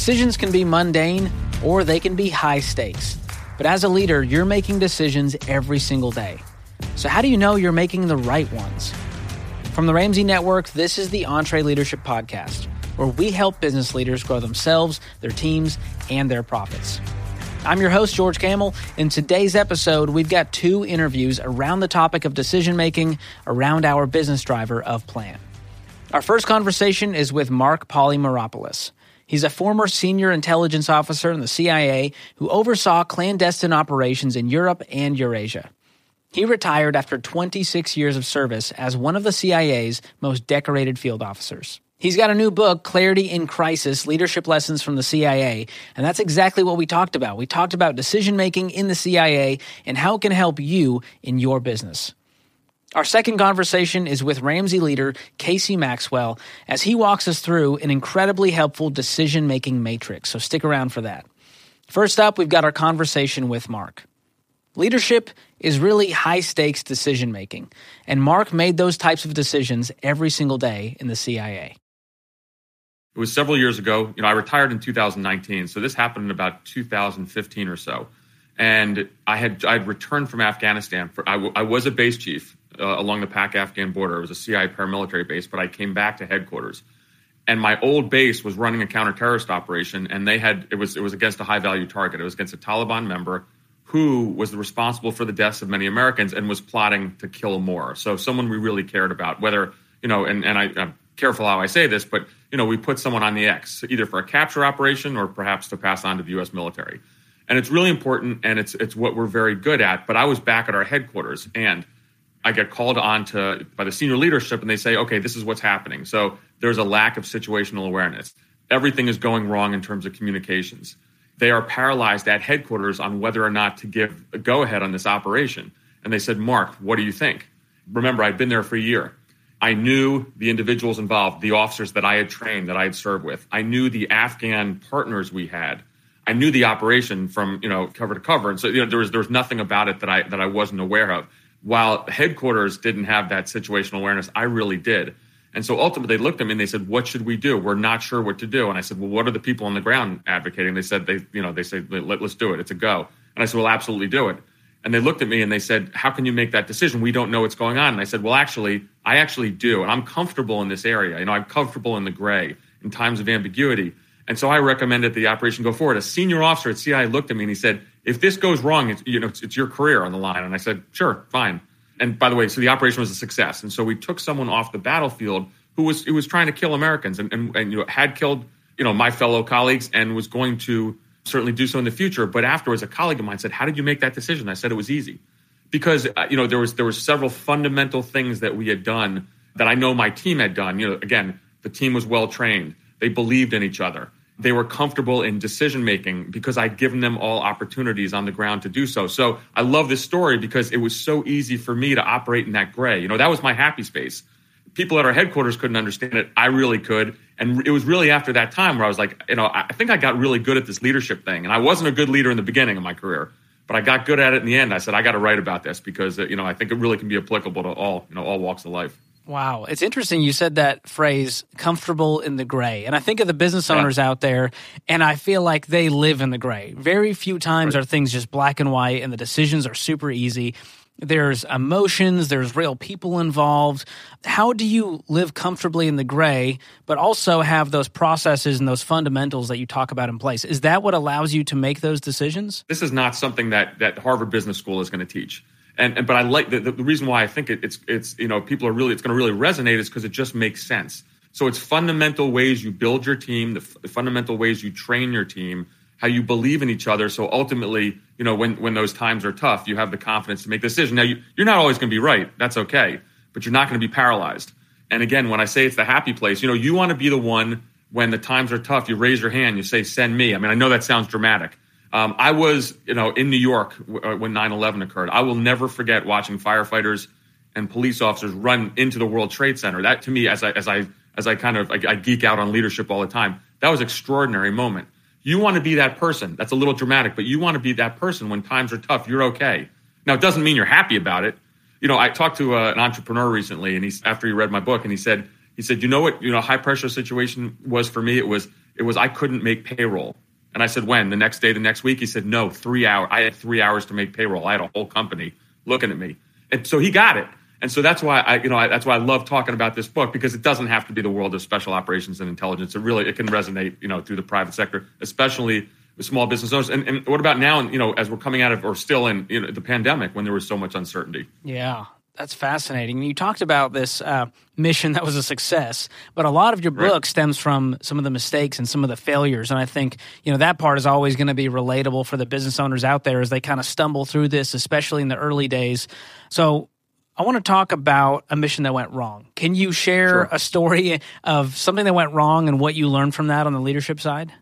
Decisions can be mundane or they can be high stakes. But as a leader, you're making decisions every single day. So, how do you know you're making the right ones? From the Ramsey Network, this is the EntreLeadership Podcast, where we help business leaders grow themselves, their teams, and their profits. I'm your host, George Kamel. In today's episode, we've got two interviews around the topic of decision making around our business driver of plan. Our first conversation is with Marc Polymeropoulos. He's a former senior intelligence officer in the CIA who oversaw clandestine operations in Europe and Eurasia. He retired after 26 years of service as one of the CIA's most decorated field officers. He's got a new book, Clarity in Crisis Leadership Lessons from the CIA. And that's exactly what we talked about. We talked about decision making in the CIA and how it can help you in your business. Our second conversation is with Ramsey leader Kacy Maxwell as he walks us through an incredibly helpful decision making matrix. So stick around for that. First up, we've got our conversation with Marc. Leadership is really high stakes decision making, and Marc made those types of decisions every single day in the CIA. It was several years ago. You know, I retired in 2019, so this happened in about 2015 or so. And I had I had returned from Afghanistan. For, I, w- I was a base chief uh, along the Pak-Afghan border. It was a CIA paramilitary base, but I came back to headquarters. And my old base was running a counter-terrorist operation, and they had it was it was against a high-value target. It was against a Taliban member who was responsible for the deaths of many Americans and was plotting to kill more. So someone we really cared about, whether you know, and and I, I'm careful how I say this, but you know, we put someone on the X either for a capture operation or perhaps to pass on to the U.S. military. And it's really important, and it's it's what we're very good at. But I was back at our headquarters, and I get called on to by the senior leadership, and they say, "Okay, this is what's happening." So there's a lack of situational awareness. Everything is going wrong in terms of communications. They are paralyzed at headquarters on whether or not to give a go ahead on this operation. And they said, "Marc, what do you think?" Remember, I'd been there for a year. I knew the individuals involved, the officers that I had trained, that I had served with. I knew the Afghan partners we had. I knew the operation from you know cover to cover, and so you know there was there was nothing about it that I that I wasn't aware of. While headquarters didn't have that situational awareness, I really did. And so ultimately, they looked at me and they said, "What should we do? We're not sure what to do." And I said, "Well, what are the people on the ground advocating?" They said, "They, you know, they say Let, us do it. It's a go." And I said, "Well, absolutely do it." And they looked at me and they said, How can you make that decision? We don't know what's going on. And I said, Well, actually, I actually do. And I'm comfortable in this area. You know, I'm comfortable in the gray in times of ambiguity. And so I recommended the operation go forward. A senior officer at CIA looked at me and he said, If this goes wrong, it's, you know, it's, it's your career on the line. And I said, Sure, fine. And by the way, so the operation was a success. And so we took someone off the battlefield who was who was trying to kill Americans and, and, and you know, had killed you know my fellow colleagues and was going to certainly do so in the future. But afterwards, a colleague of mine said, "How did you make that decision?" I said it was easy, because uh, you know there was there were several fundamental things that we had done that I know my team had done. You know, again, the team was well trained. They believed in each other. They were comfortable in decision making because I'd given them all opportunities on the ground to do so. So I love this story because it was so easy for me to operate in that gray. You know, that was my happy space people at our headquarters couldn't understand it. I really could. And it was really after that time where I was like, you know, I think I got really good at this leadership thing. And I wasn't a good leader in the beginning of my career, but I got good at it in the end. I said, I got to write about this because, uh, you know, I think it really can be applicable to all, you know, all walks of life. Wow. It's interesting you said that phrase, comfortable in the gray. And I think of the business owners yeah. out there, and I feel like they live in the gray. Very few times right. are things just black and white, and the decisions are super easy there's emotions, there's real people involved. How do you live comfortably in the gray, but also have those processes and those fundamentals that you talk about in place? Is that what allows you to make those decisions? This is not something that, that Harvard Business School is going to teach. And, and but I like the, the, reason why I think it, it's it's you know people are really it's going to really resonate is because it just makes sense. So it's fundamental ways you build your team, the, f- the fundamental ways you train your team, how you believe in each other. So ultimately, you know, when, when those times are tough, you have the confidence to make the decision. Now, you, you're not always going to be right. That's okay. But you're not going to be paralyzed. And again, when I say it's the happy place, you know, you want to be the one when the times are tough, you raise your hand, you say, send me. I mean, I know that sounds dramatic. Um, I was, you know, in New York uh, when 9/11 occurred. I will never forget watching firefighters and police officers run into the World Trade Center. That to me, as I as I as I kind of I, I geek out on leadership all the time, that was extraordinary moment. You want to be that person. That's a little dramatic, but you want to be that person when times are tough. You're okay. Now, it doesn't mean you're happy about it. You know, I talked to uh, an entrepreneur recently, and he's after he read my book, and he said, he said, you know what, you know, high pressure situation was for me. It was It was I couldn't make payroll. And I said, when? The next day, the next week? He said, no, three hours. I had three hours to make payroll. I had a whole company looking at me. And so he got it. And so that's why I, you know, I, that's why I love talking about this book because it doesn't have to be the world of special operations and intelligence. It really, it can resonate, you know, through the private sector, especially with small business owners. And, and what about now, and you know, as we're coming out of or still in you know, the pandemic when there was so much uncertainty? Yeah, that's fascinating. You talked about this uh, mission that was a success, but a lot of your book right. stems from some of the mistakes and some of the failures. And I think you know that part is always going to be relatable for the business owners out there as they kind of stumble through this, especially in the early days. So I want to talk about a mission that went wrong. Can you share sure. a story of something that went wrong and what you learned from that on the leadership side?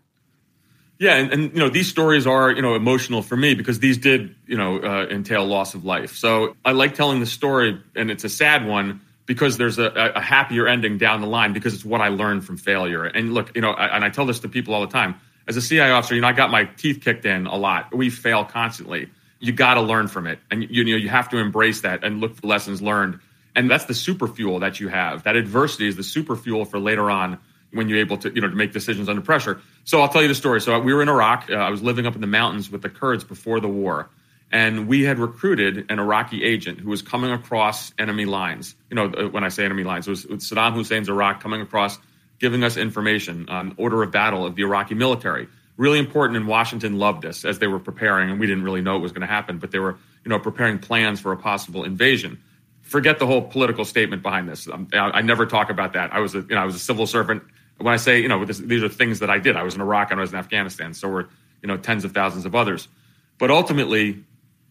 Yeah, and, and, you know these stories are you know emotional for me because these did you know uh, entail loss of life. So I like telling the story, and it's a sad one because there's a, a, happier ending down the line because it's what I learned from failure. And look, you know, I, and I tell this to people all the time. As a CI officer, you know, I got my teeth kicked in a lot. We fail constantly. You got to learn from it, and you, you know you have to embrace that and look for lessons learned. And that's the super fuel that you have. That adversity is the super fuel for later on when you're able to you know to make decisions under pressure. So I'll tell you the story. So we were in Iraq. Uh, I was living up in the mountains with the Kurds before the war, and we had recruited an Iraqi agent who was coming across enemy lines. You know, uh, when I say enemy lines, it was, Saddam Hussein's Iraq coming across, giving us information on order of battle of the Iraqi military. Really important, and Washington loved this as they were preparing, and we didn't really know it was going to happen, but they were you know preparing plans for a possible invasion forget the whole political statement behind this. I, I never talk about that. I was a, you know, I was a civil servant when I say, you know, this, these are things that I did. I was in Iraq and I was in Afghanistan. So were, you know, tens of thousands of others. But ultimately,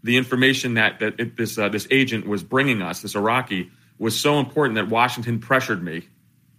the information that, that it, this, uh, this agent was bringing us, this Iraqi, was so important that Washington pressured me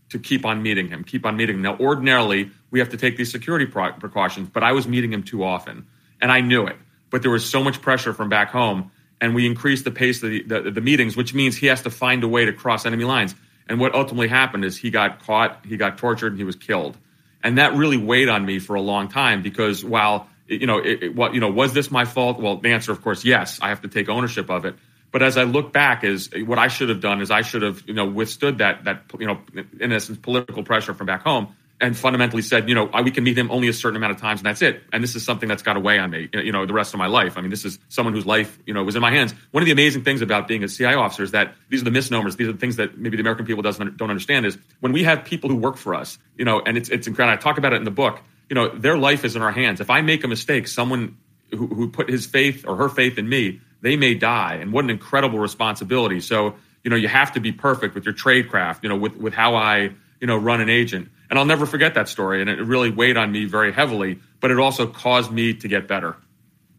to keep on meeting him, keep on meeting him. Now, ordinarily, we have to take these security precautions, but I was meeting him too often. And I knew it. But there was so much pressure from back home, and we increased the pace of the, the, the meetings, which means he has to find a way to cross enemy lines. And what ultimately happened is he got caught, he got tortured, and he was killed. And that really weighed on me for a long time because while you know, it, it, what you know, was this my fault? Well, the answer, of course, yes. I have to take ownership of it. But as I look back, is what I should have done is I should have you know withstood that that you know in essence political pressure from back home and fundamentally said, you know, we can meet him only a certain amount of times and that's it. And this is something that's got to weigh on me, you know, the rest of my life. I mean, this is someone whose life, you know, was in my hands. One of the amazing things about being a CI officer is that these are the misnomers. These are the things that maybe the American people doesn't don't understand is when we have people who work for us, you know, and it's it's incredible. I talk about it in the book. You know, their life is in our hands. If I make a mistake, someone who, who put his faith or her faith in me, they may die. And what an incredible responsibility. So, you know, you have to be perfect with your trade craft, you know, with, with how I, you know, run an agent. And I'll never forget that story. And it really weighed on me very heavily, but it also caused me to get better.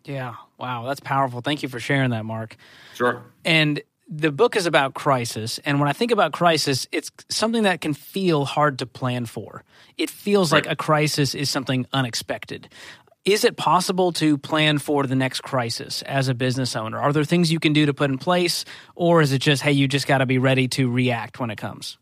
Yeah. Wow. That's powerful. Thank you for sharing that, Marc. Sure. And the book is about crisis. And when I think about crisis, it's something that can feel hard to plan for. It feels right. like a crisis is something unexpected. Is it possible to plan for the next crisis as a business owner? Are there things you can do to put in place, or is it just, hey, you just got to be ready to react when it comes?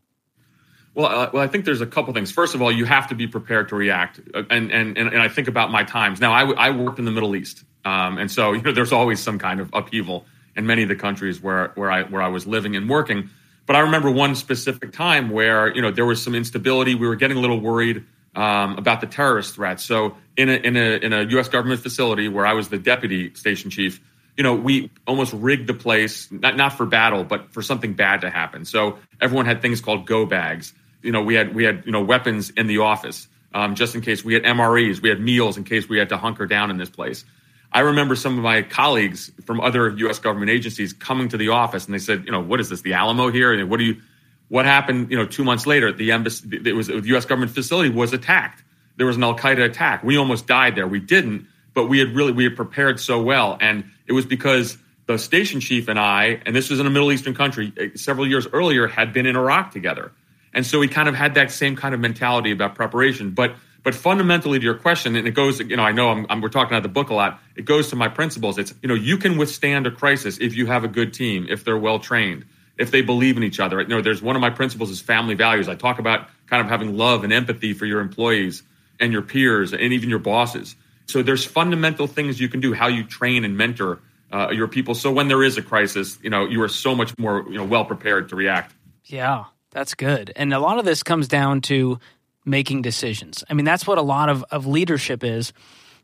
Well, uh, well, I think there's a couple things. First of all, you have to be prepared to react, uh, and and and, I think about my times. Now, I, I worked in the Middle East, um, and so you know, there's always some kind of upheaval in many of the countries where where I where I was living and working. But I remember one specific time where you know there was some instability. We were getting a little worried um, about the terrorist threat. So in a in a in a U.S. government facility where I was the deputy station chief, you know, we almost rigged the place not not for battle, but for something bad to happen. So everyone had things called go bags you know, we had we had you know weapons in the office um, just in case. We had MREs, we had meals in case we had to hunker down in this place. I remember some of my colleagues from other U.S. government agencies coming to the office and they said, you know, what is this, the Alamo here? And what do you? What happened? You know, two months later, the embassy, it was the U.S. government facility was attacked. There was an Al Qaeda attack. We almost died there. We didn't, but we had really we had prepared so well, and it was because the station chief and I, and this was in a Middle Eastern country, eh, several years earlier, had been in Iraq together. And so we kind of had that same kind of mentality about preparation. But but fundamentally to your question, and it goes, you know, I know I'm, I'm, we're talking about the book a lot. It goes to my principles. It's, you know, you can withstand a crisis if you have a good team, if they're well trained, if they believe in each other. You know, there's one of my principles is family values. I talk about kind of having love and empathy for your employees and your peers and even your bosses. So there's fundamental things you can do, how you train and mentor uh, your people. So when there is a crisis, you know, you are so much more, you know, well prepared to react. Yeah. That's good. And a lot of this comes down to making decisions. I mean, that's what a lot of, of leadership is.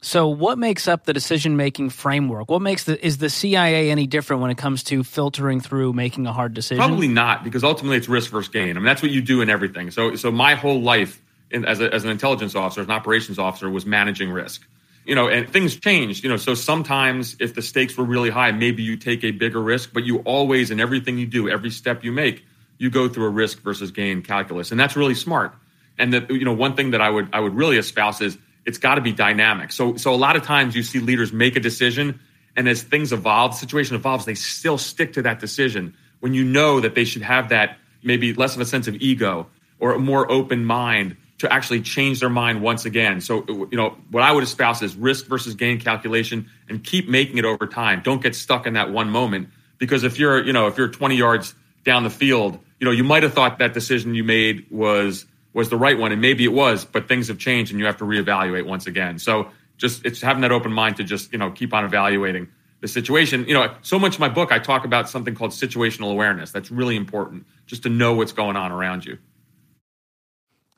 So, what makes up the decision making framework? What makes the is the CIA any different when it comes to filtering through making a hard decision? Probably not, because ultimately it's risk versus gain. I mean, that's what you do in everything. So, so my whole life in, as, a, as an intelligence officer, as an operations officer, was managing risk. You know, and things changed. You know, so sometimes if the stakes were really high, maybe you take a bigger risk, but you always in everything you do, every step you make, you go through a risk versus gain calculus, and that's really smart. And that you know, one thing that I would I would really espouse is it's got to be dynamic. So, so a lot of times you see leaders make a decision, and as things evolve, the situation evolves, they still stick to that decision when you know that they should have that maybe less of a sense of ego or a more open mind to actually change their mind once again. So, you know, what I would espouse is risk versus gain calculation and keep making it over time. Don't get stuck in that one moment because if you're, you know, if you're 20 yards down the field, you know, you might have thought that decision you made was was the right one, and maybe it was, but things have changed, and you have to reevaluate once again. So just it's having that open mind to just you know keep on evaluating the situation. You know, so much in my book I talk about something called situational awareness. That's really important, just to know what's going on around you.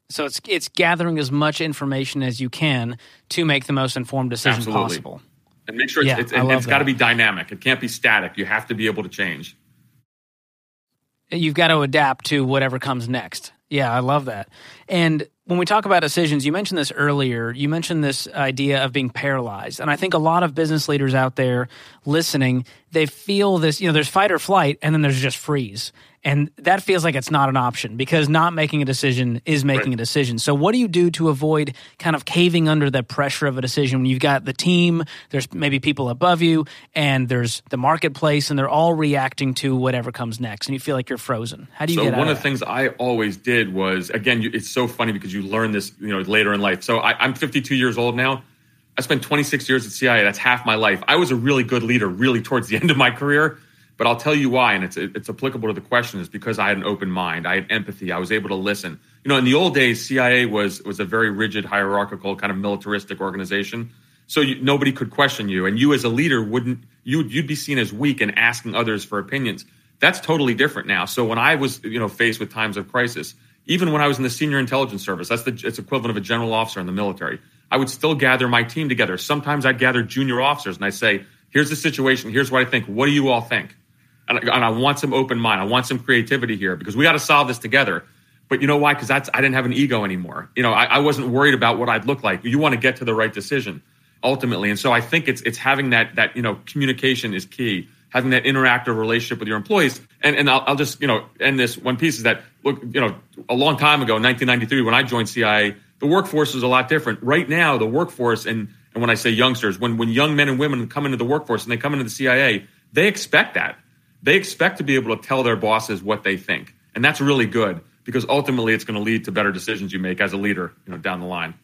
So it's it's gathering as much information as you can to make the most informed decision Absolutely. possible. And make sure it's, yeah, it's, it's got to be dynamic. It can't be static. You have to be able to change. You've got to adapt to whatever comes next. Yeah, I love that. And when we talk about decisions, you mentioned this earlier. You mentioned this idea of being paralyzed. And I think a lot of business leaders out there listening, they feel this, you know, there's fight or flight and then there's just freeze. And that feels like it's not an option because not making a decision is making right. a decision. So, what do you do to avoid kind of caving under the pressure of a decision when you've got the team, there's maybe people above you, and there's the marketplace, and they're all reacting to whatever comes next, and you feel like you're frozen? How do you so get one of the things I always did was, again, you, it's so funny because you learn this you know later in life. So, I, I'm 52 years old now. I spent 26 years at CIA. That's half my life. I was a really good leader, really towards the end of my career. But I'll tell you why, and it's it's applicable to the question is because I had an open mind, I had empathy, I was able to listen. You know, in the old days, CIA was was a very rigid, hierarchical, kind of militaristic organization. So you, nobody could question you, and you as a leader wouldn't you you'd be seen as weak and asking others for opinions. That's totally different now. So when I was you know faced with times of crisis, even when I was in the senior intelligence service, that's the it's equivalent of a general officer in the military. I would still gather my team together. Sometimes I'd gather junior officers and I say, "Here's the situation. Here's what I think. What do you all think?" And, and I want some open mind. I want some creativity here because we got to solve this together. But you know why? Because that's I didn't have an ego anymore. You know, I, I wasn't worried about what I'd look like. You want to get to the right decision ultimately, and so I think it's it's having that that you know communication is key. Having that interactive relationship with your employees, and and I'll, I'll just you know end this one piece is that look you know a long time ago, 1993, when I joined CIA, the workforce was a lot different. Right now, the workforce and and when I say youngsters, when when young men and women come into the workforce and they come into the CIA, they expect that they expect to be able to tell their bosses what they think. And that's really good because ultimately it's going to lead to better decisions you make as a leader, you know, down the line.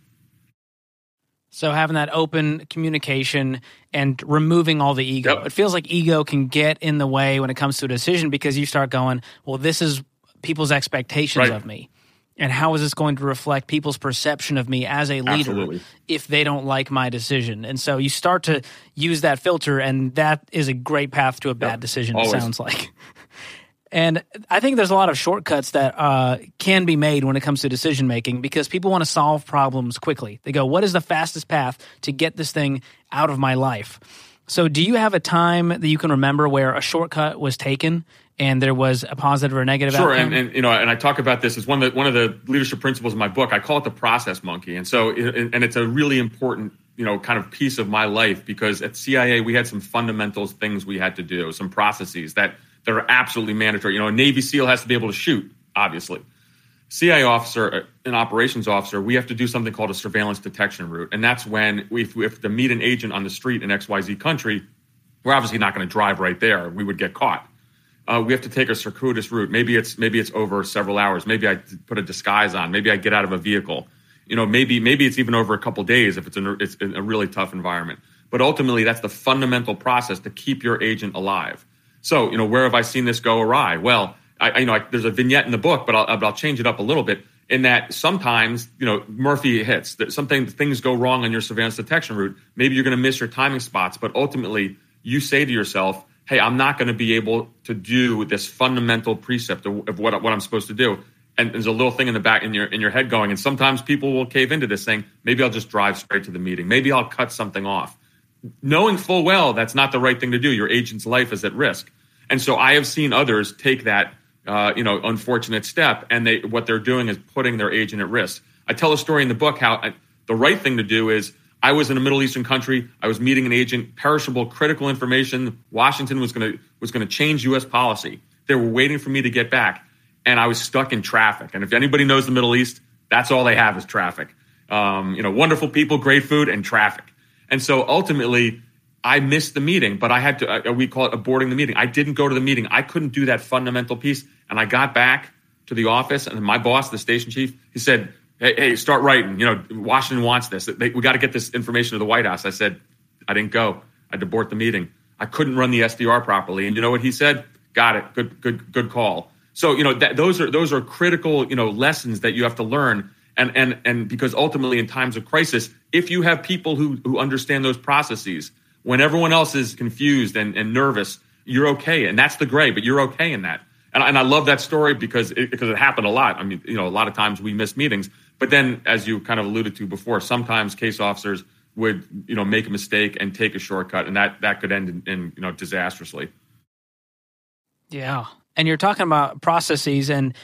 So having that open communication and removing all the ego. Yep. It feels like ego can get in the way when it comes to a decision because you start going, well, this is people's expectations right. of me and how is this going to reflect people's perception of me as a leader Absolutely. if they don't like my decision and so you start to use that filter and that is a great path to a bad yep. decision Always. it sounds like and i think there's a lot of shortcuts that uh, can be made when it comes to decision making because people want to solve problems quickly they go what is the fastest path to get this thing out of my life so do you have a time that you can remember where a shortcut was taken and there was a positive or a negative sure, outcome? and, and you know, and I talk about this as one of the one of the leadership principles in my book. I call it the process monkey, and so and it's a really important you know kind of piece of my life because at CIA we had some fundamental things we had to do, some processes that that are absolutely mandatory. You know, a Navy SEAL has to be able to shoot, obviously. CIA officer, uh, an operations officer, we have to do something called a surveillance detection route, and that's when we, if we have to meet an agent on the street in XYZ country, we're obviously not going to drive right there. We would get caught uh, we have to take a circuitous route. Maybe it's maybe it's over several hours. Maybe I put a disguise on. Maybe I get out of a vehicle. You know, maybe maybe it's even over a couple days if it's in a, it's in a really tough environment. But ultimately, that's the fundamental process to keep your agent alive. So, you know, where have I seen this go awry? Well, I, you know, I, there's a vignette in the book, but I'll, I'll change it up a little bit. In that sometimes, you know, Murphy hits. That something things go wrong on your surveillance detection route. Maybe you're going to miss your timing spots, but ultimately, you say to yourself, hey, I'm not going to be able to do this fundamental precept of, what, what I'm supposed to do. and there's a little thing in the back in your in your head going and sometimes people will cave into this saying maybe i'll just drive straight to the meeting. Maybe i'll cut something off. Knowing full well that's not the right thing to do. Your agent's life is at risk. And so i have seen others take that uh, you know unfortunate step and they what they're doing is putting their agent at risk. I tell a story in the book how I, uh, the right thing to do is I was in a Middle Eastern country. I was meeting an agent, perishable, critical information. Washington was going to was going to change U.S. policy. They were waiting for me to get back and I was stuck in traffic. And if anybody knows the Middle East, that's all they have is traffic. Um, you know, wonderful people, great food, and traffic. And so ultimately, I missed the meeting, but I had to, uh, we call it aborting the meeting. I didn't go to the meeting. I couldn't do that fundamental piece. And I got back to the office, and my boss, the station chief, he said, Hey, hey start writing. You know, Washington wants this. They, we got to get this information to the White House. I said, I didn't go. I had to abort the meeting. I couldn't run the SDR properly. And you know what he said? Got it. Good, good, good call. So you know that, those are those are critical you know lessons that you have to learn, and and and because ultimately in times of crisis, if you have people who who understand those processes, when everyone else is confused and, and nervous, you're okay, and that's the gray, but you're okay in that. And, and I love that story because it, because it happened a lot. I mean, you know, a lot of times we miss meetings, but then as you kind of alluded to before, sometimes case officers would you know make a mistake and take a shortcut, and that that could end in, in you know disastrously. Yeah, and you're talking about processes and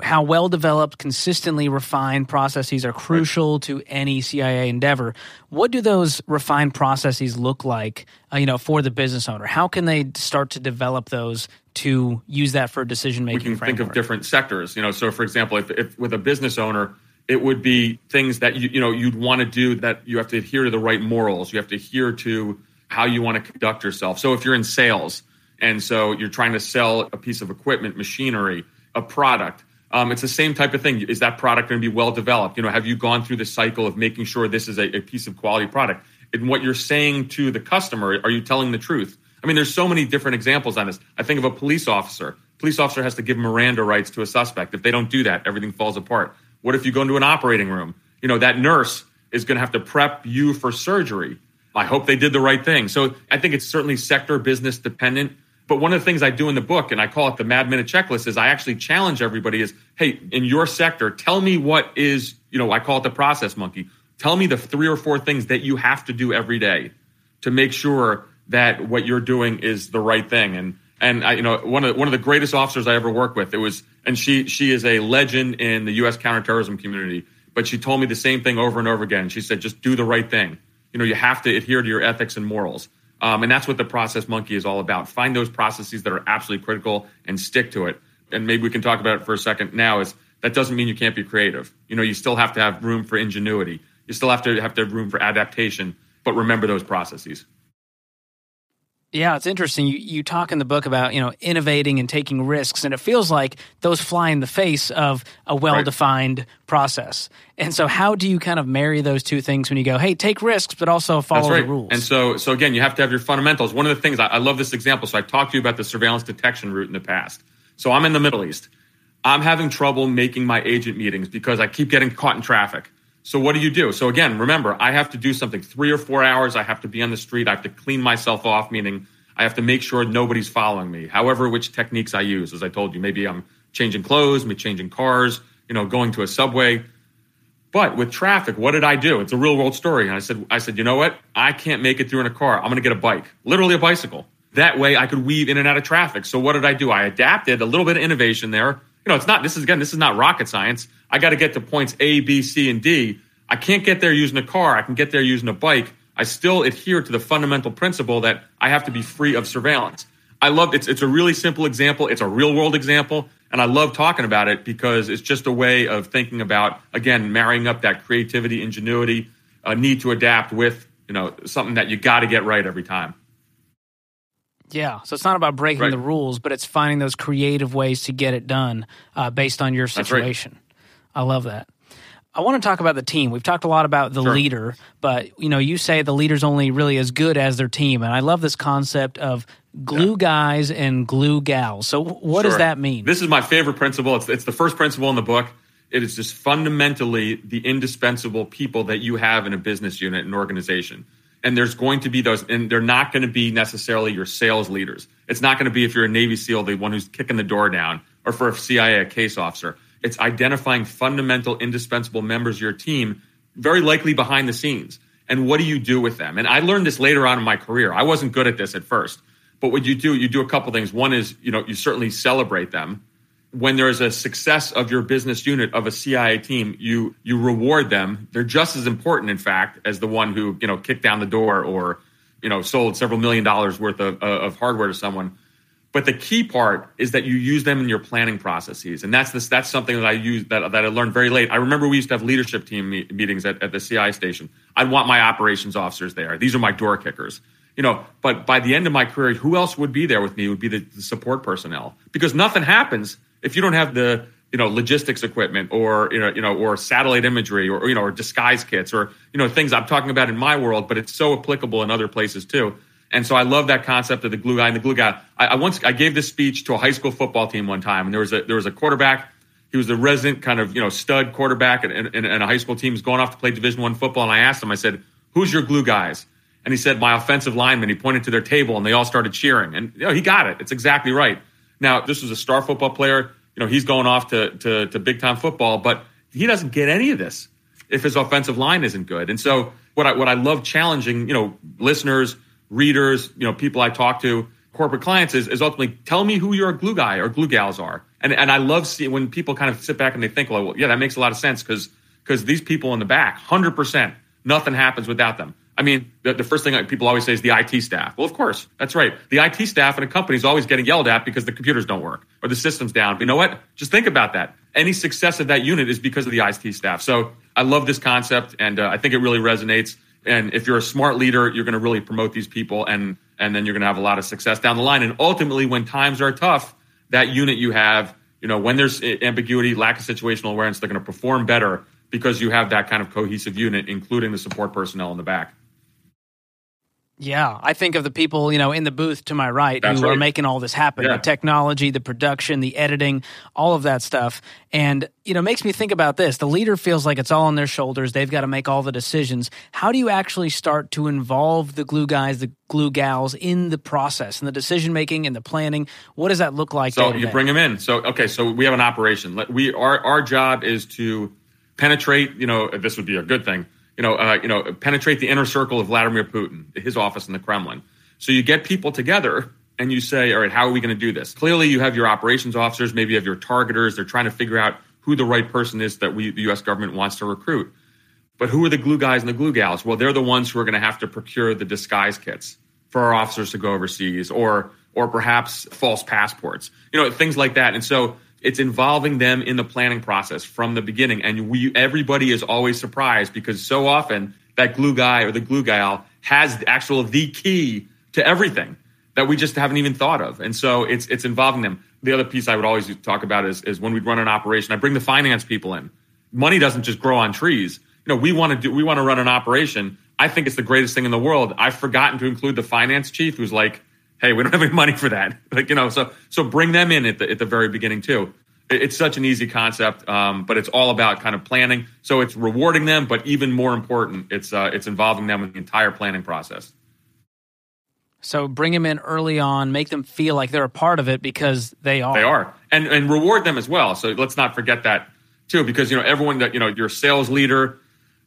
how well developed, consistently refined processes are crucial right. to any CIA endeavor. What do those refined processes look like, uh, you know, for the business owner? How can they start to develop those to use that for decision making? We can framework? think of different sectors. You know, so for example, if, if with a business owner, it would be things that you you know you'd want to do that you have to adhere to the right morals. You have to adhere to how you want to conduct yourself. So if you're in sales and so you're trying to sell a piece of equipment, machinery, a product. Um, it's the same type of thing. Is that product going to be well developed? You know, have you gone through the cycle of making sure this is a, a piece of quality product? And what you're saying to the customer, are you telling the truth? I mean, there's so many different examples on this. I think of a police officer. Police officer has to give Miranda rights to a suspect. If they don't do that, everything falls apart. What if you go into an operating room? You know, that nurse is going to have to prep you for surgery. I hope they did the right thing. So I think it's certainly sector business dependent. But one of the things I do in the book, and I call it the Mad Minute Checklist, is I actually challenge everybody is, hey, in your sector, tell me what is, you know, I call it the process monkey. Tell me the three or four things that you have to do every day to make sure that what you're doing is the right thing. And and I, you know, one of one of the greatest officers I ever worked with, it was, and she she is a legend in the U.S. counterterrorism community. But she told me the same thing over and over again. She said, just do the right thing. You know, you have to adhere to your ethics and morals. Um, and that's what the process monkey is all about. Find those processes that are absolutely critical and stick to it. And maybe we can talk about it for a second now is that doesn't mean you can't be creative. You know, you still have to have room for ingenuity. You still have to have to have room for adaptation, but remember those processes. Yeah, it's interesting. You, you talk in the book about you know innovating and taking risks, and it feels like those fly in the face of a well-defined right. process. And so, how do you kind of marry those two things when you go, "Hey, take risks, but also follow right. the rules"? And so, so again, you have to have your fundamentals. One of the things I, I love this example. So I've talked to you about the surveillance detection route in the past. So I'm in the Middle East. I'm having trouble making my agent meetings because I keep getting caught in traffic. So what do you do? So again, remember, I have to do something three or four hours. I have to be on the street. I have to clean myself off, meaning I have to make sure nobody's following me. However, which techniques I use, as I told you, maybe I'm changing clothes, maybe changing cars, you know, going to a subway. But with traffic, what did I do? It's a real world story. And I said, I said, you know what? I can't make it through in a car. I'm going to get a bike, literally a bicycle. That way I could weave in and out of traffic. So what did I do? I adapted a little bit of innovation there. You know, it's not, this is again, this is not rocket science. I got to get to points A, B, C, and D I can't get there using a car. I can get there using a bike. I still adhere to the fundamental principle that I have to be free of surveillance. I love it's it's a really simple example. It's a real world example, and I love talking about it because it's just a way of thinking about again marrying up that creativity, ingenuity, a need to adapt with you know something that you got to get right every time. Yeah, so it's not about breaking right. the rules, but it's finding those creative ways to get it done uh, based on your situation. Right. I love that. I want to talk about the team. We've talked a lot about the sure. leader, but you know, you say the leader's only really as good as their team, and I love this concept of glue yeah. guys and glue gals. So, what sure. does that mean? This is my favorite principle. It's, it's the first principle in the book. It is just fundamentally the indispensable people that you have in a business unit and organization. And there's going to be those, and they're not going to be necessarily your sales leaders. It's not going to be if you're a Navy SEAL, the one who's kicking the door down, or for a CIA, case officer it's identifying fundamental, indispensable members of your team, very likely behind the scenes. And what do you do with them? And I learned this later on in my career. I wasn't good at this at first, but what you do, you do a couple things. One is, you know, you certainly celebrate them. When there is a success of your business unit of a CIA team, you you reward them. They're just as important, in fact, as the one who you know kicked down the door or you know sold several million dollars worth of, uh, of hardware to someone but the key part is that you use them in your planning processes, and that's this. That's something that I use that, that I learned very late. I remember we used to have leadership team me- meetings at, at the CI station. I'd want my operations officers there. These are my door kickers, you know. But by the end of my career, who else would be there with me? Would be the, the support personnel because nothing happens if you don't have the you know logistics equipment or you know you know or satellite imagery or you know or disguise kits or you know things I'm talking about in my world, but it's so applicable in other places too. And so I love that concept of the glue guy and the glue guy. I, I, once I gave this speech to a high school football team one time, and there was a there was a quarterback. He was the resident kind of you know stud quarterback, and, and, and a high school team was going off to play Division One football. And I asked him, I said, "Who's your glue guys?" And he said, "My offensive lineman." He pointed to their table, and they all started cheering. And you know, he got it. It's exactly right. Now, this was a star football player. You know, he's going off to to, to big time football, but he doesn't get any of this if his offensive line isn't good. And so, what I what I love challenging, you know, listeners readers, you know, people I talk to, corporate clients is, is ultimately tell me who your glue guy or glue gals are. And, and I love seeing when people kind of sit back and they think, well, yeah, that makes a lot of sense because because these people in the back, 100%, nothing happens without them. I mean, the, the first thing people always say is the IT staff. Well, of course, that's right. The IT staff in a company is always getting yelled at because the computers don't work or the system's down. But you know what? Just think about that. Any success of that unit is because of the IT staff. So I love this concept, and uh, I think it really resonates. And if you're a smart leader, you're going to really promote these people, and and then you're going to have a lot of success down the line. And ultimately, when times are tough, that unit you have, you know, when there's ambiguity, lack of situational awareness, they're going to perform better because you have that kind of cohesive unit, including the support personnel in the back. Yeah, I think of the people, you know, in the booth to my right That's who right. are making all this happen. Yeah. The technology, the production, the editing, all of that stuff. And, you know, makes me think about this. The leader feels like it's all on their shoulders. They've got to make all the decisions. How do you actually start to involve the glue guys, the glue gals in the process and the decision making and the planning? What does that look like? So you bring them in. So okay, so we have an operation. We our our job is to penetrate, you know, this would be a good thing you know, uh, you know, penetrate the inner circle of Vladimir Putin, his office in the Kremlin. So you get people together and you say, all right, how are we going to do this? Clearly, you have your operations officers, maybe you have your targeters. They're trying to figure out who the right person is that we, the U.S. government wants to recruit. But who are the glue guys and the glue gals? Well, they're the ones who are going to have to procure the disguise kits for our officers to go overseas, or or perhaps false passports, you know, things like that. And so it's involving them in the planning process from the beginning. And we, everybody is always surprised because so often that glue guy or the glue gal has the actual the key to everything that we just haven't even thought of. And so it's it's involving them. The other piece I would always talk about is is when we'd run an operation, I bring the finance people in. Money doesn't just grow on trees. You know, we want to do we want to run an operation. I think it's the greatest thing in the world. I've forgotten to include the finance chief who's like, hey, we don't have any money for that. Like, you know, so so bring them in at the at the very beginning too. It's such an easy concept, um, but it's all about kind of planning. So it's rewarding them, but even more important, it's uh, it's involving them in the entire planning process. So bring them in early on, make them feel like they're a part of it because they are. They are, and and reward them as well. So let's not forget that too, because you know everyone that you know, your sales leader,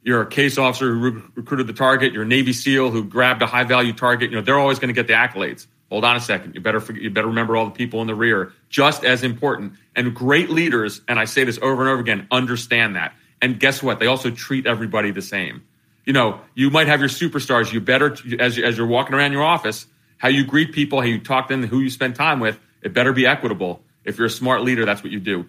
you're a case officer who recruited the target, you're a Navy SEAL who grabbed a high value target. You know, they're always going to get the accolades. Hold on a second. You better you better remember all the people in the rear. Just as important. And great leaders, and I say this over and over again, understand that. And guess what? They also treat everybody the same. You know, you might have your superstars. You better as as you're walking around your office, how you greet people, how you talk to them, who you spend time with. It better be equitable. If you're a smart leader, that's what you do.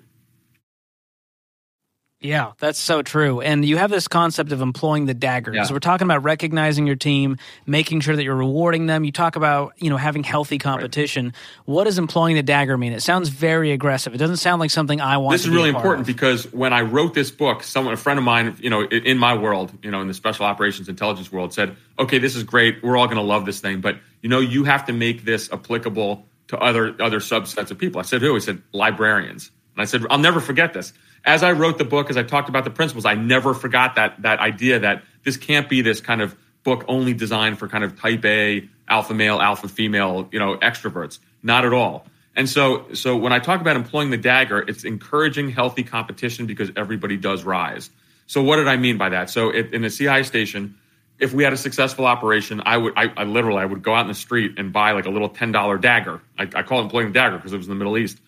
Yeah, that's so true. And you have this concept of employing the dagger. Yeah. So we're talking about recognizing your team, making sure that you're rewarding them. You talk about, you know, having healthy competition. Right. What does employing the dagger mean? It sounds very aggressive. It doesn't sound like something I want This is really important of. because when I wrote this book, someone a friend of mine, you know, in my world, you know, in the special operations intelligence world said, "Okay, this is great. We're all going to love this thing, but you know, you have to make this applicable to other other subsets of people." I said, "Who?" He said, "Librarians." And I said, "I'll never forget this." As I wrote the book, as I talked about the principles, I never forgot that that idea that this can't be this kind of book only designed for kind of type A, alpha male, alpha female, you know, extroverts. Not at all. And so, so when I talk about employing the dagger, it's encouraging healthy competition because everybody does rise. So what did I mean by that? So in the CI station, if we had a successful operation, I would, I, I, literally, I would go out in the street and buy like a little ten dollar dagger. I, I call it employing the dagger because it was in the Middle East,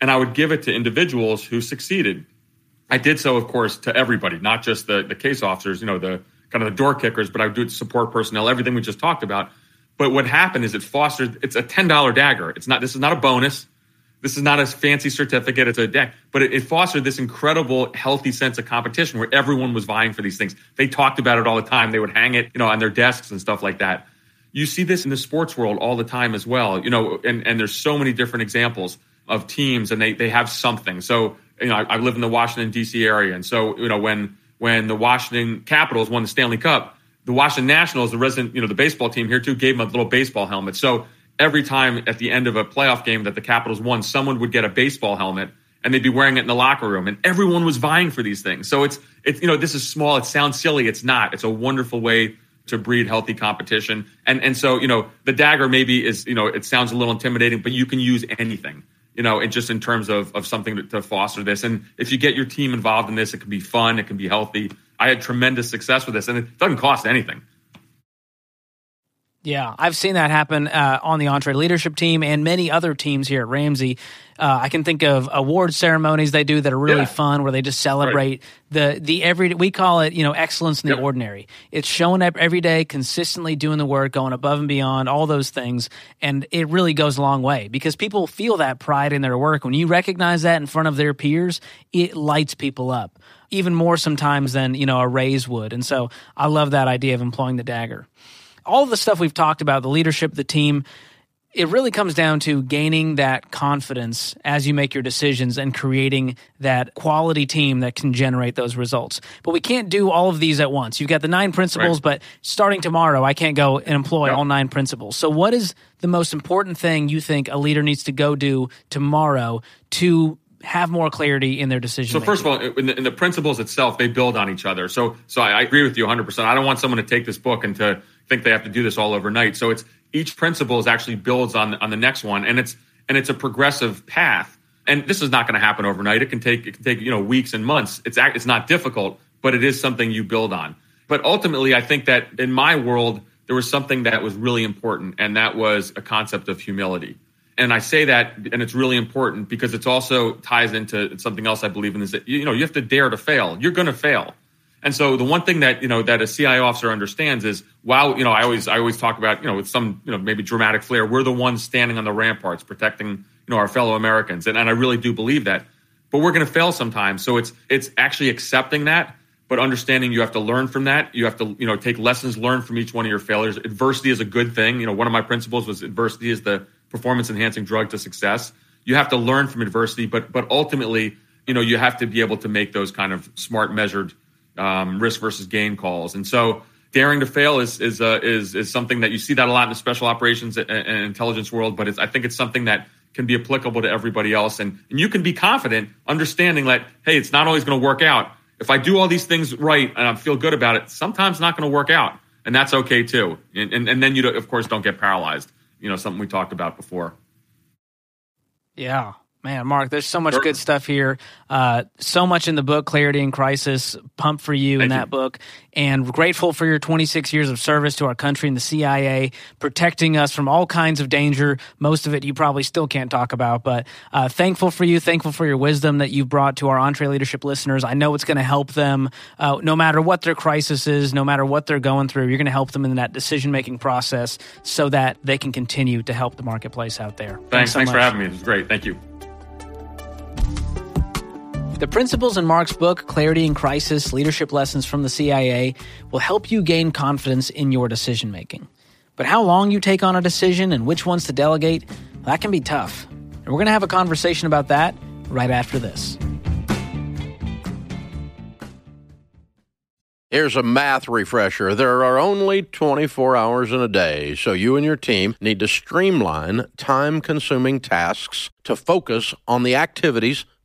and I would give it to individuals who succeeded. I did so, of course, to everybody, not just the the case officers, you know, the kind of the door kickers, but I would do it to support personnel, everything we just talked about. But what happened is it fostered. It's a ten dollar dagger. It's not. This is not a bonus. This is not a fancy certificate. It's a deck, but it, it, fostered this incredible, healthy sense of competition where everyone was vying for these things. They talked about it all the time. They would hang it, you know, on their desks and stuff like that. You see this in the sports world all the time as well, you know, and, and there's so many different examples of teams and they, they have something. So, you know, I, I live in the Washington D.C. area. And so, you know, when, when the Washington Capitals won the Stanley Cup, the Washington Nationals, the resident, you know, the baseball team here too, gave them a little baseball helmet. So every time at the end of a playoff game that the Capitals won, someone would get a baseball helmet and they'd be wearing it in the locker room, and everyone was vying for these things. So it's it's you know this is small. It sounds silly. It's not. It's a wonderful way to breed healthy competition. And and so you know the dagger maybe is you know it sounds a little intimidating, but you can use anything. You know, and just in terms of of something to, to foster this. And if you get your team involved in this, it can be fun. It can be healthy. I had tremendous success with this, and it doesn't cost anything. Yeah, I've seen that happen uh, on the EntreLeadership team and many other teams here at Ramsey. Uh, I can think of award ceremonies they do that are really yeah. fun, where they just celebrate right. the the every. We call it you know excellence in the yep. ordinary. It's showing up every day, consistently doing the work, going above and beyond, all those things, and it really goes a long way because people feel that pride in their work. When you recognize that in front of their peers, it lights people up even more sometimes than you know a raise would. And so I love that idea of employing the dagger all the stuff we've talked about, the leadership, the team, it really comes down to gaining that confidence as you make your decisions and creating that quality team that can generate those results. But we can't do all of these at once. You've got the nine principles, right. but starting tomorrow, I can't go and employ all nine principles. So, what is the most important thing you think a leader needs to go do tomorrow to have more clarity in their decision. So first of all, in the, in the, principles itself, they build on each other. So so I, I agree with you 100. percent I don't want someone to take this book and to think they have to do this all overnight. So it's each principle is actually builds on on the next one, and it's and it's a progressive path. And this is not going to happen overnight. It can take it can take you know weeks and months. It's it's not difficult, but it is something you build on. But ultimately, I think that in my world there was something that was really important, and that was a concept of humility. And I say that, and it's really important because it's also ties into something else I believe in is that you know you have to dare to fail. You're going to fail. And so the one thing that you know that a CI officer understands is while you know I always I always talk about you know with some you know maybe dramatic flair we're the ones standing on the ramparts protecting you know our fellow Americans. And, and I really do believe that. But we're going to fail sometimes. So it's it's actually accepting that but understanding you have to learn from that. You have to you know take lessons learned from each one of your failures. Adversity is a good thing. You know one of my principles was adversity is the performance enhancing drug to success. You have to learn from adversity but but ultimately you know you have to be able to make those kind of smart measured um, risk versus gain calls. And so daring to fail is is uh, is is something that you see that a lot in the special operations and, and intelligence world. But I think it's something that can be applicable to everybody else, and and you can be confident, understanding that hey, it's not always going to work out. If I do all these things right and I feel good about it, sometimes not going to work out, and that's okay too. And, and and then you of course don't get paralyzed. You know something we talked about before. Yeah, Man, Marc, there's so much sure. good stuff here. Uh, so much in the book, Clarity in Crisis. Pumped for you Thank in that you. book. And grateful for your 26 years of service to our country and the CIA, protecting us from all kinds of danger. Most of it you probably still can't talk about, but uh, thankful for you. Thankful for your wisdom that you've brought to our EntreLeadership listeners. I know it's going to help them uh, no matter what their crisis is, no matter what they're going through. You're going to help them in that decision making process so that they can continue to help the marketplace out there. Thanks. Thanks, so thanks for having me. It was great. Thank you. The principles in Marc's book, Clarity in Crisis Leadership Lessons from the CIA, will help you gain confidence in your decision making. But how long you take on a decision and which ones to delegate, that can be tough. And we're going to have a conversation about that right after this. Here's a math refresher. There are only 24 hours in a day, so you and your team need to streamline time consuming tasks to focus on the activities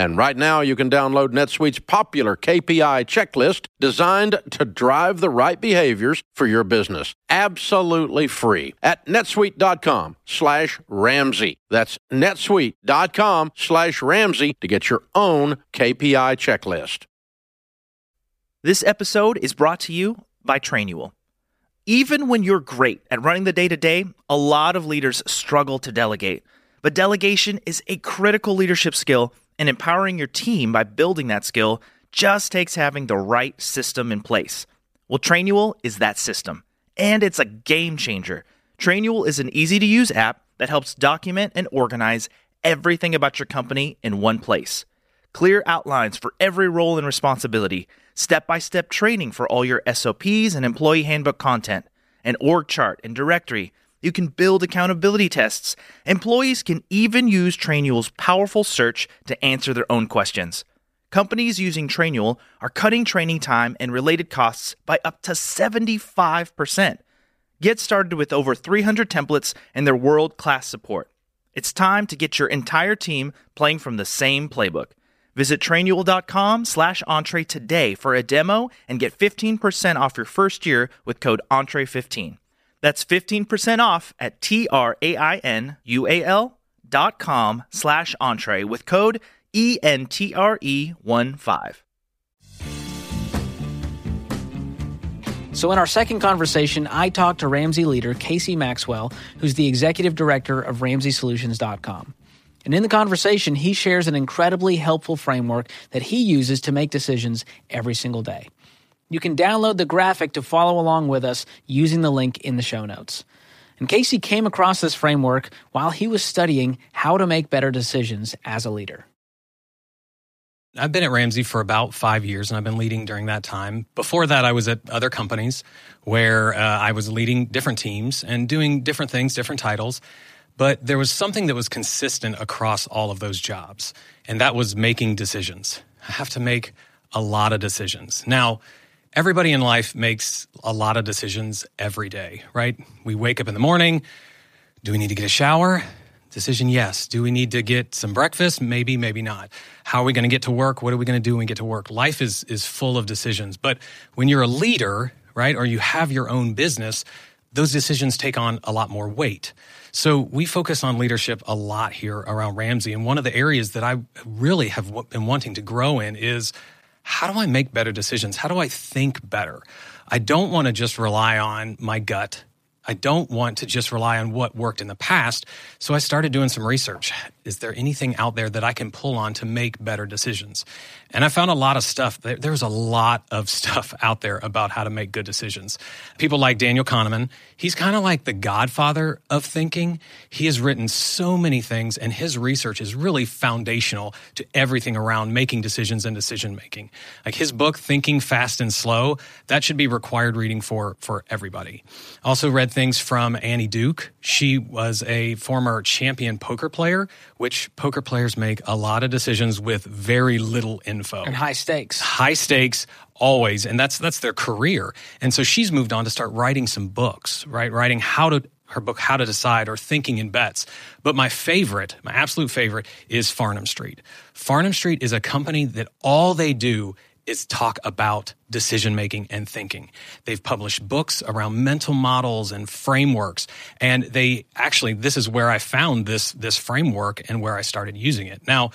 And right now, you can download NetSuite's popular KPI checklist designed to drive the right behaviors for your business. Absolutely free at netsuite.com slash Ramsey. That's netsuite.com slash Ramsey to get your own KPI checklist. This episode is brought to you by Trainual. Even when you're great at running the day to day, a lot of leaders struggle to delegate. But delegation is a critical leadership skill, and empowering your team by building that skill just takes having the right system in place. Well, Trainual is that system, and it's a game changer. Trainual is an easy to use app that helps document and organize everything about your company in one place. Clear outlines for every role and responsibility step by step training for all your SOPs and employee handbook content, an org chart and directory. You can build accountability tests. Employees can even use Trainual's powerful search to answer their own questions. Companies using Trainual are cutting training time and related costs by up to 75%. Get started with over 300 templates and their world class support. It's time to get your entire team playing from the same playbook. Visit trainual.com slash entre today for a demo and get 15% off your first year with code entre15. That's 15% off at T-R-A-I-N-U-A-L dot com slash entre with code E-N-T-R-E-1-5. So, in our second conversation, I talked to Ramsey leader Kacy Maxwell, who's the executive director of RamseySolutions.com. And in the conversation, he shares an incredibly helpful framework that he uses to make decisions every single day. You can download the graphic to follow along with us using the link in the show notes. And Kacy came across this framework while he was studying how to make better decisions as a leader. I've been at Ramsey for about five years and I've been leading during that time. Before that, I was at other companies where uh, I was leading different teams and doing different things, different titles. But there was something that was consistent across all of those jobs, and that was making decisions. I have to make a lot of decisions. Now, everybody in life makes a lot of decisions every day, right? We wake up in the morning. Do we need to get a shower? Decision yes. Do we need to get some breakfast? Maybe, maybe not. How are we going to get to work? What are we going to do when we get to work? Life is is full of decisions. But when you're a leader, right, or you have your own business, those decisions take on a lot more weight. So we focus on leadership a lot here around Ramsey. And one of the areas that I really have been wanting to grow in is how do I make better decisions? How do I think better? I don't want to just rely on my gut I don't want to just rely on what worked in the past. So I started doing some research. Is there anything out there that I can pull on to make better decisions? And I found a lot of stuff. There's a lot of stuff out there about how to make good decisions. People like Daniel Kahneman, he's kind of like the godfather of thinking. He has written so many things, and his research is really foundational to everything around making decisions and decision making. Like his book, Thinking Fast and Slow, that should be required reading for, for everybody. Also read things from Annie Duke. She was a former champion poker player, which poker players make a lot of decisions with very little info. And high stakes. High stakes always and that's that's their career. And so she's moved on to start writing some books, right? Writing how to her book How to Decide or Thinking in Bets. But my favorite, my absolute favorite is Farnam Street. Farnam Street is a company that all they do is talk about decision making and thinking. They've published books around mental models and frameworks. And they actually, this is where I found this, this framework and where I started using it. Now,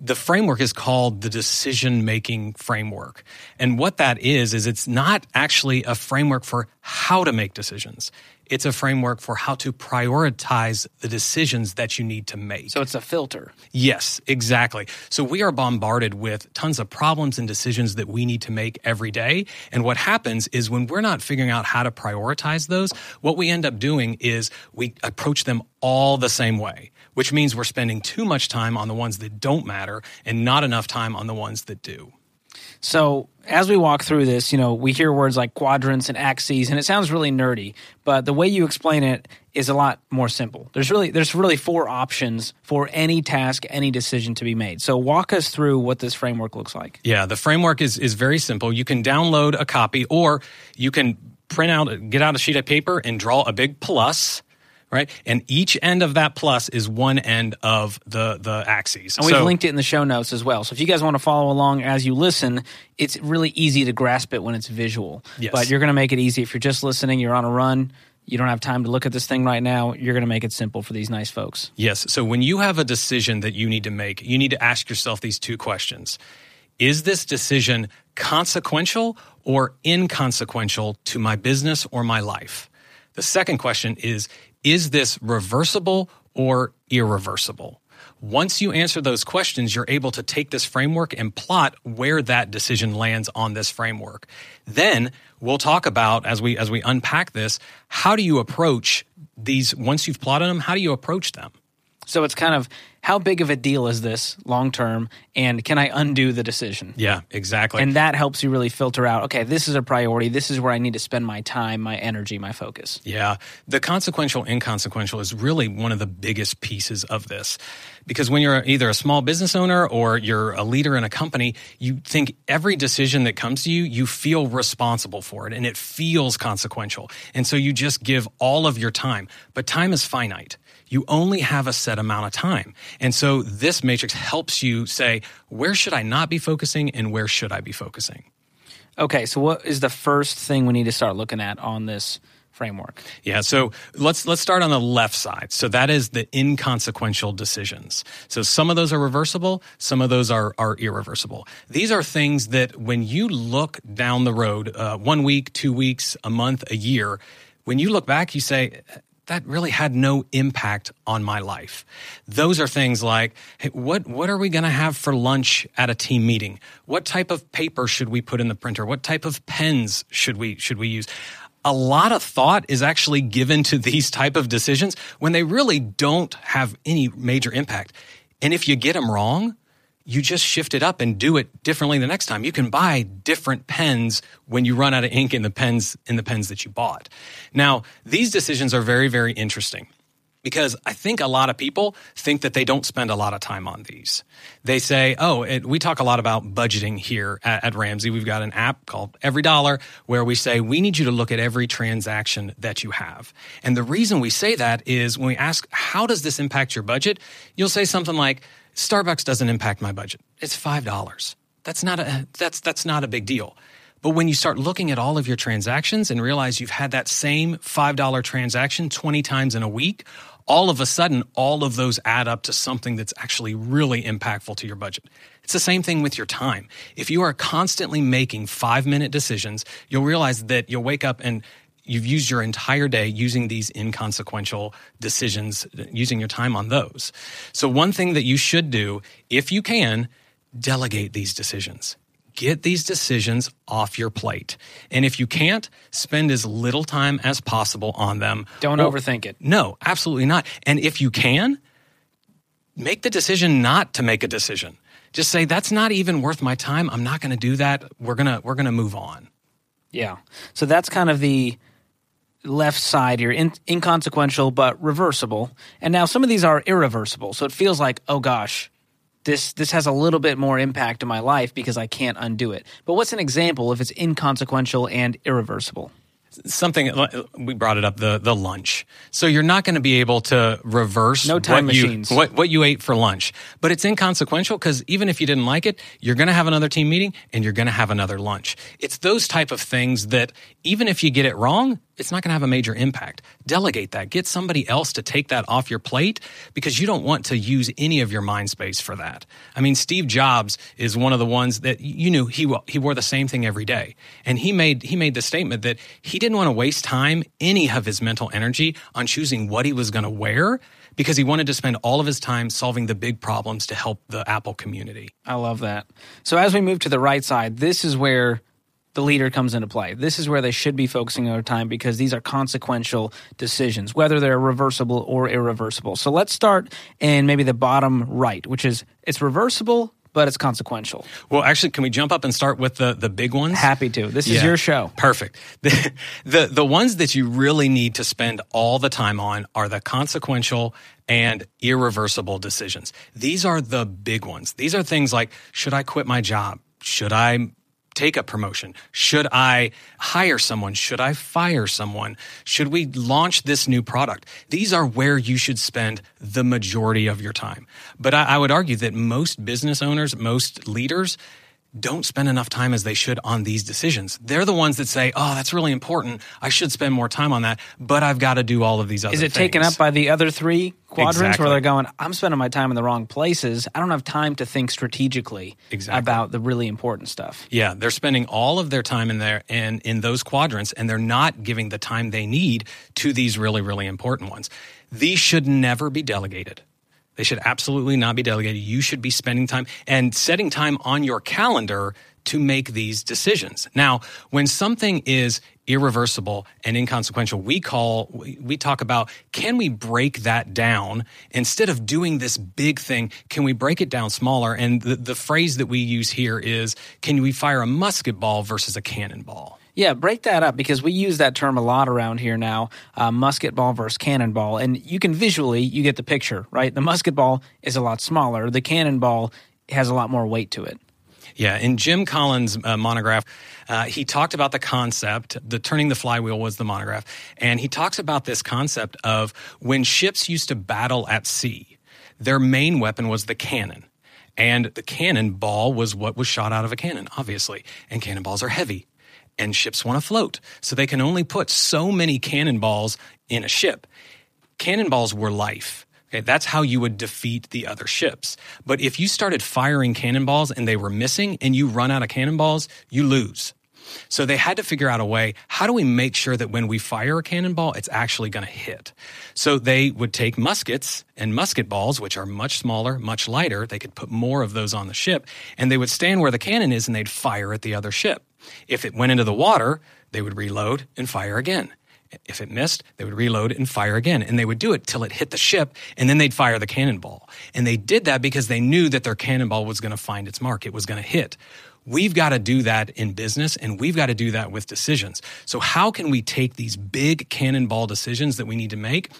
the framework is called the decision making framework. And what that is, is it's not actually a framework for how to make decisions. It's a framework for how to prioritize the decisions that you need to make. So it's a filter. Yes, exactly. So we are bombarded with tons of problems and decisions that we need to make every day. And what happens is when we're not figuring out how to prioritize those, what we end up doing is we approach them all the same way, which means we're spending too much time on the ones that don't matter and not enough time on the ones that do. So as we walk through this, you know, we hear words like quadrants and axes, and it sounds really nerdy. But the way you explain it is a lot more simple. There's really there's really four options for any task, any decision to be made. So walk us through what this framework looks like. Yeah, the framework is is very simple. You can download a copy, or you can print out, get out a sheet of paper, and draw a big plus right? And each end of that plus is one end of the the axes. And we've so, linked it in the show notes as well. So if you guys want to follow along as you listen, it's really easy to grasp it when it's visual. Yes. But you're going to make it easy if you're just listening, you're on a run, you don't have time to look at this thing right now, you're going to make it simple for these nice folks. Yes. So when you have a decision that you need to make, you need to ask yourself these two questions. Is this decision consequential or inconsequential to my business or my life? The second question is is this reversible or irreversible? Once you answer those questions, you're able to take this framework and plot where that decision lands on this framework. Then we'll talk about as we as we unpack this, how do you approach these once you've plotted them, how do you approach them? So it's kind of how big of a deal is this long term and can I undo the decision? Yeah, exactly. And that helps you really filter out okay, this is a priority. This is where I need to spend my time, my energy, my focus. Yeah. The consequential inconsequential is really one of the biggest pieces of this. Because when you're either a small business owner or you're a leader in a company, you think every decision that comes to you, you feel responsible for it and it feels consequential. And so you just give all of your time. But time is finite you only have a set amount of time. And so this matrix helps you say, where should I not be focusing and where should I be focusing? Okay, so what is the first thing we need to start looking at on this framework? Yeah, so let's let's start on the left side. So that is the inconsequential decisions. So some of those are reversible, some of those are are irreversible. These are things that when you look down the road, uh, one week, two weeks, a month, a year, when you look back, you say, that really had no impact on my life. Those are things like, hey, what, what are we going to have for lunch at a team meeting? What type of paper should we put in the printer? What type of pens should we, should we use? A lot of thought is actually given to these type of decisions when they really don't have any major impact. And if you get them wrong, you just shift it up and do it differently the next time. You can buy different pens when you run out of ink in the pens in the pens that you bought. Now, these decisions are very very interesting because I think a lot of people think that they don't spend a lot of time on these. They say, "Oh, it, we talk a lot about budgeting here at, at Ramsey. We've got an app called EveryDollar where we say we need you to look at every transaction that you have." And the reason we say that is when we ask, "How does this impact your budget?" You'll say something like Starbucks doesn't impact my budget. It's $5. That's not a that's that's not a big deal. But when you start looking at all of your transactions and realize you've had that same $5 transaction 20 times in a week, all of a sudden all of those add up to something that's actually really impactful to your budget. It's the same thing with your time. If you are constantly making 5-minute decisions, you'll realize that you'll wake up and you've used your entire day using these inconsequential decisions, using your time on those. So, one thing that you should do, if you can, delegate these decisions. Get these decisions off your plate. And if you can't, spend as little time as possible on them. Don't or, overthink it. No, absolutely not. And if you can, make the decision not to make a decision. Just say that's not even worth my time. I'm not going to do that. We're going to we're going to move on. Yeah. So that's kind of the left side here, in, inconsequential but reversible. And now some of these are irreversible. So it feels like, oh gosh, this this has a little bit more impact in my life because I can't undo it. But what's an example if it's inconsequential and irreversible? something uh, we brought it up the the lunch. So you're not going to be able to reverse no time what machines. You, what what you ate for lunch, but it's inconsequential because even if you didn't like it, you're going to have another team meeting and you're going to have another lunch. It's those type of things that even if you get it wrong, it's not going to have a major impact. Delegate that. Get somebody else to take that off your plate because you don't want to use any of your mind space for that. I mean, Steve Jobs is one of the ones that you knew he he wore the same thing every day, and he made he made the statement that he didn't want to waste time, any of his mental energy, on choosing what he was going to wear because he wanted to spend all of his time solving the big problems to help the Apple community. I love that. So as we move to the right side, this is where the leader comes into play. This is where they should be focusing their time because these are consequential decisions, whether they're reversible or irreversible. So let's start in maybe the bottom right, which is it's reversible, but it's consequential. Well, actually, can we jump up and start with the, the big ones? Happy to. This is your show. Perfect. The, the, the ones that you really need to spend all the time on are the consequential and irreversible decisions. These are the big ones. These are things like should I quit my job? Should I take a promotion? Should I hire someone? Should I fire someone? Should we launch this new product? These are where you should spend the majority of your time. But I, I would argue that most business owners, most leaders, don't spend enough time as they should on these decisions. They're the ones that say, "Oh, that's really important. I should spend more time on that, but I've got to do all of these other Is it things. taken up by the other three quadrants Exactly. where they're going, I'm spending my time in the wrong places. I don't have time to think strategically Exactly. about the really important stuff. Yeah, they're spending all of their time in there and in those quadrants, and they're not giving the time they need to these really, really important ones. These should never be delegated. They should absolutely not be delegated. You should be spending time and setting time on your calendar to make these decisions. Now, when something is irreversible and inconsequential, we call, we talk about can we break that down instead of doing this big thing? Can we break it down smaller? And the, the phrase that we use here is can we fire a musket ball versus a cannonball? Yeah, break that up because we use that term a lot around here now uh, musket ball versus cannonball. And you can visually, you get the picture, right? The musket ball is a lot smaller, the cannonball has a lot more weight to it. Yeah, in Jim Collins' uh, monograph, uh, he talked about the concept. The turning the flywheel was the monograph, and he talks about this concept of when ships used to battle at sea, their main weapon was the cannon, and the cannonball was what was shot out of a cannon, obviously. And cannonballs are heavy, and ships want to float, so they can only put so many cannonballs in a ship cannonballs were life. Okay, that's how you would defeat the other ships. But if you started firing cannonballs and they were missing and you run out of cannonballs, you lose. So they had to figure out a way how do we make sure that when we fire a cannonball, it's actually going to hit? So they would take muskets and musket balls, which are much smaller, much lighter. They could put more of those on the ship, and they would stand where the cannon is and they'd fire at the other ship. If it went into the water, they would reload and fire again. If it missed, they would reload and fire again. And they would do it till it hit the ship, and then they'd fire the cannonball. And they did that because they knew that their cannonball was going to find its mark, it was going to hit. We've got to do that in business, and we've got to do that with decisions. So, how can we take these big cannonball decisions that we need to make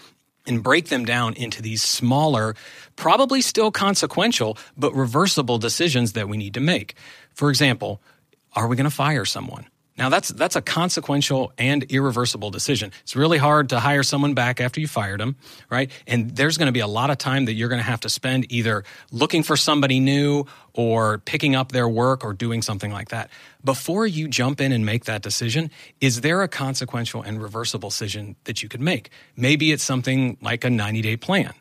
and break them down into these smaller, probably still consequential, but reversible decisions that we need to make? For example, are we going to fire someone? Now that's that's a consequential and irreversible decision. It's really hard to hire someone back after you fired them, right? And there's going to be a lot of time that you're going to have to spend either looking for somebody new or picking up their work or doing something like that. Before you jump in and make that decision, is there a consequential and reversible decision that you could make? Maybe it's something like a 90-day plan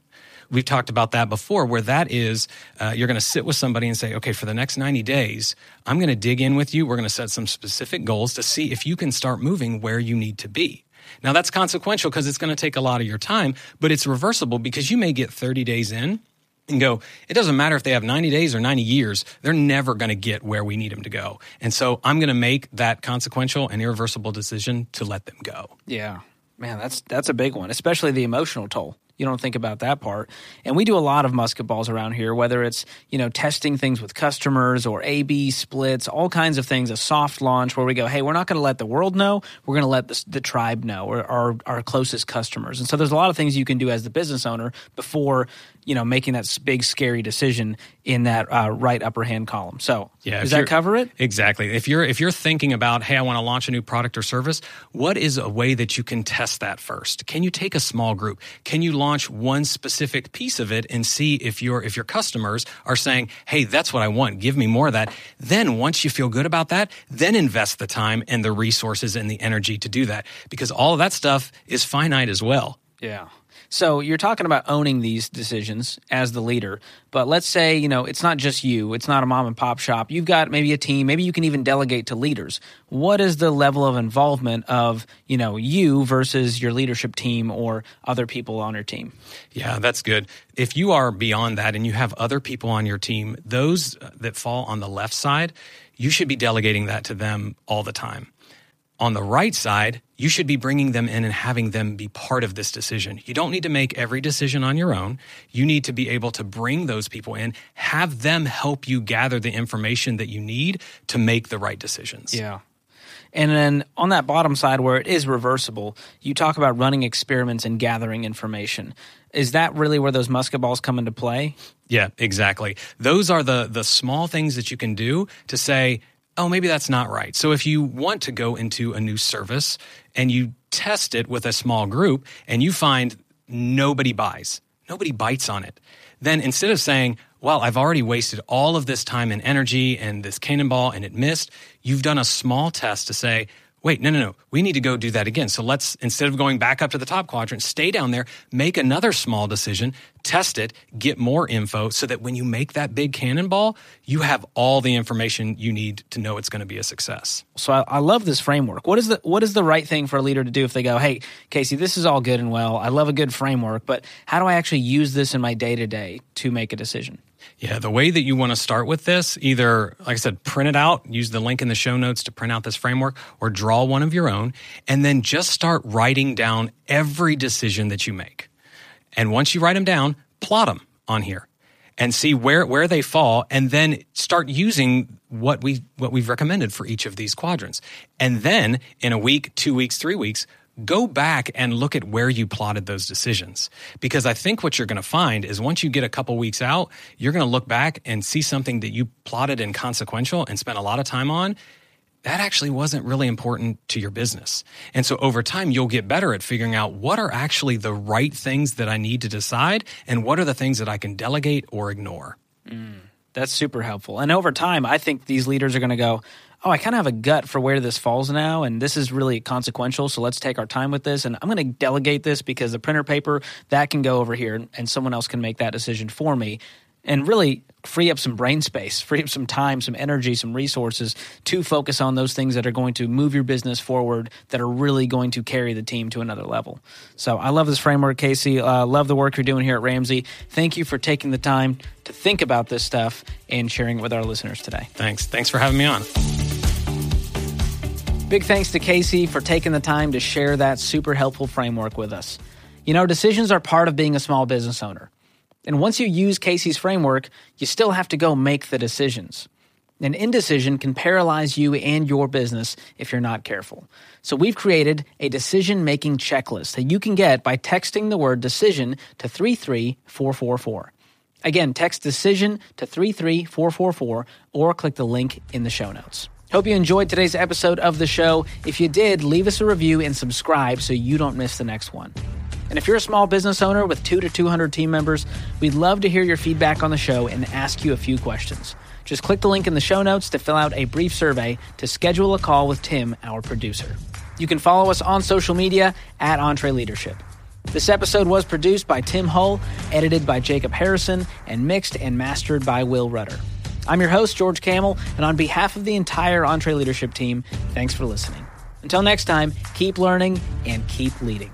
we've talked about that before where that is uh, you're going to sit with somebody and say okay for the next 90 days i'm going to dig in with you we're going to set some specific goals to see if you can start moving where you need to be now that's consequential because it's going to take a lot of your time but it's reversible because you may get 30 days in and go, it doesn't matter if they have 90 days or 90 years, they're never going to get where we need them to go. And so I'm going to make that consequential and irreversible decision to let them go. Yeah. Man, that's that's a big one, especially the emotional toll. You don't think about that part. And we do a lot of musket balls around here, whether it's, you know, testing things with customers or A B splits, all kinds of things, a soft launch where we go, hey, we're not going to let the world know. We're going to let the, the tribe know or our, our closest customers. And so there's a lot of things you can do as the business owner before you know making that big scary decision in that uh, right upper hand column. So Yeah, does that cover it? Exactly. If you're if you're thinking about, hey, I want to launch a new product or service, what is a way that you can test that first? Can you take a small group? Can you launch one specific piece of it and see if your if your customers are saying, hey, that's what I want, give me more of that. Then once you feel good about that, then invest the time and the resources and the energy to do that because all of that stuff is finite as well. Yeah. So you're talking about owning these decisions as the leader, but let's say, you know, it's not just you, it's not a mom and pop shop. You've got maybe a team, maybe you can even delegate to leaders. What is the level of involvement of, you know, you versus your leadership team or other people on your team? Yeah, that's good. If you are beyond that and you have other people on your team, those that fall on the left side, you should be delegating that to them all the time. On the right side, you should be bringing them in and having them be part of this decision. You don't need to make every decision on your own. You need to be able to bring those people in, have them help you gather the information that you need to make the right decisions. Yeah. And then on that bottom side where it is reversible, you talk about running experiments and gathering information. Is that really where those musket balls come into play? Yeah, exactly. Those are the the small things that you can do to say, "Oh, maybe that's not right." So if you want to go into a new service and you test it with a small group and you find nobody buys, nobody bites on it, then instead of saying, "Well, I've already wasted all of this time and energy and this cannonball and it missed," you've done a small test to say, wait, no, no, no. We need to go do that again. So let's, instead of going back up to the top quadrant, stay down there, make another small decision, test it, get more info so that when you make that big cannonball, you have all the information you need to know it's going to be a success. So I, I love this framework. What is the what is the right thing for a leader to do if they go, "Hey, Kacy, this is all good and well. I love a good framework, but how do I actually use this in my day to day to make a decision?" Yeah, the way that you want to start with this, either, like I said, print it out, use the link in the show notes to print out this framework, or draw one of your own, and then just start writing down every decision that you make. And once you write them down, plot them on here and see where, where they fall, and then start using what we what we've recommended for each of these quadrants. And then in a week, two weeks, three weeks, go back and look at where you plotted those decisions. Because I think what you're going to find is once you get a couple weeks out, you're going to look back and see something that you plotted and inconsequential and spent a lot of time on. That actually wasn't really important to your business. And so over time, you'll get better at figuring out what are actually the right things that I need to decide and what are the things that I can delegate or ignore. Mm, that's super helpful. And over time, I think these leaders are going to go, oh, I kind of have a gut for where this falls now, and this is really consequential. So let's take our time with this. And I'm going to delegate this because the printer paper, that can go over here, and someone else can make that decision for me. And really free up some brain space, free up some time, some energy, some resources to focus on those things that are going to move your business forward, that are really going to carry the team to another level. So I love this framework, Kacy. Uh, love the work you're doing here at Ramsey. Thank you for taking the time to think about this stuff and sharing it with our listeners today. Thanks. Thanks for having me on. Big thanks to Kacy for taking the time to share that super helpful framework with us. You know, decisions are part of being a small business owner. And once you use Kacy's framework, you still have to go make the decisions. An indecision can paralyze you and your business if you're not careful. So we've created a decision making checklist that you can get by texting the word decision to 33444. Again, text decision to 33444 or click the link in the show notes. Hope you enjoyed today's episode of the show. If you did, leave us a review and subscribe so you don't miss the next one. And if you're a small business owner with 2 to 200 team members, we'd love to hear your feedback on the show and ask you a few questions. Just click the link in the show notes to fill out a brief survey to schedule a call with Tim, our producer. You can follow us on social media at EntreLeadership. This episode was produced by Tim Hull, edited by Jacob Harrison, and mixed and mastered by Will Rudder. I'm your host, George Kamel, and on behalf of the entire EntreLeadership team, thanks for listening. Until next time, keep learning and keep leading.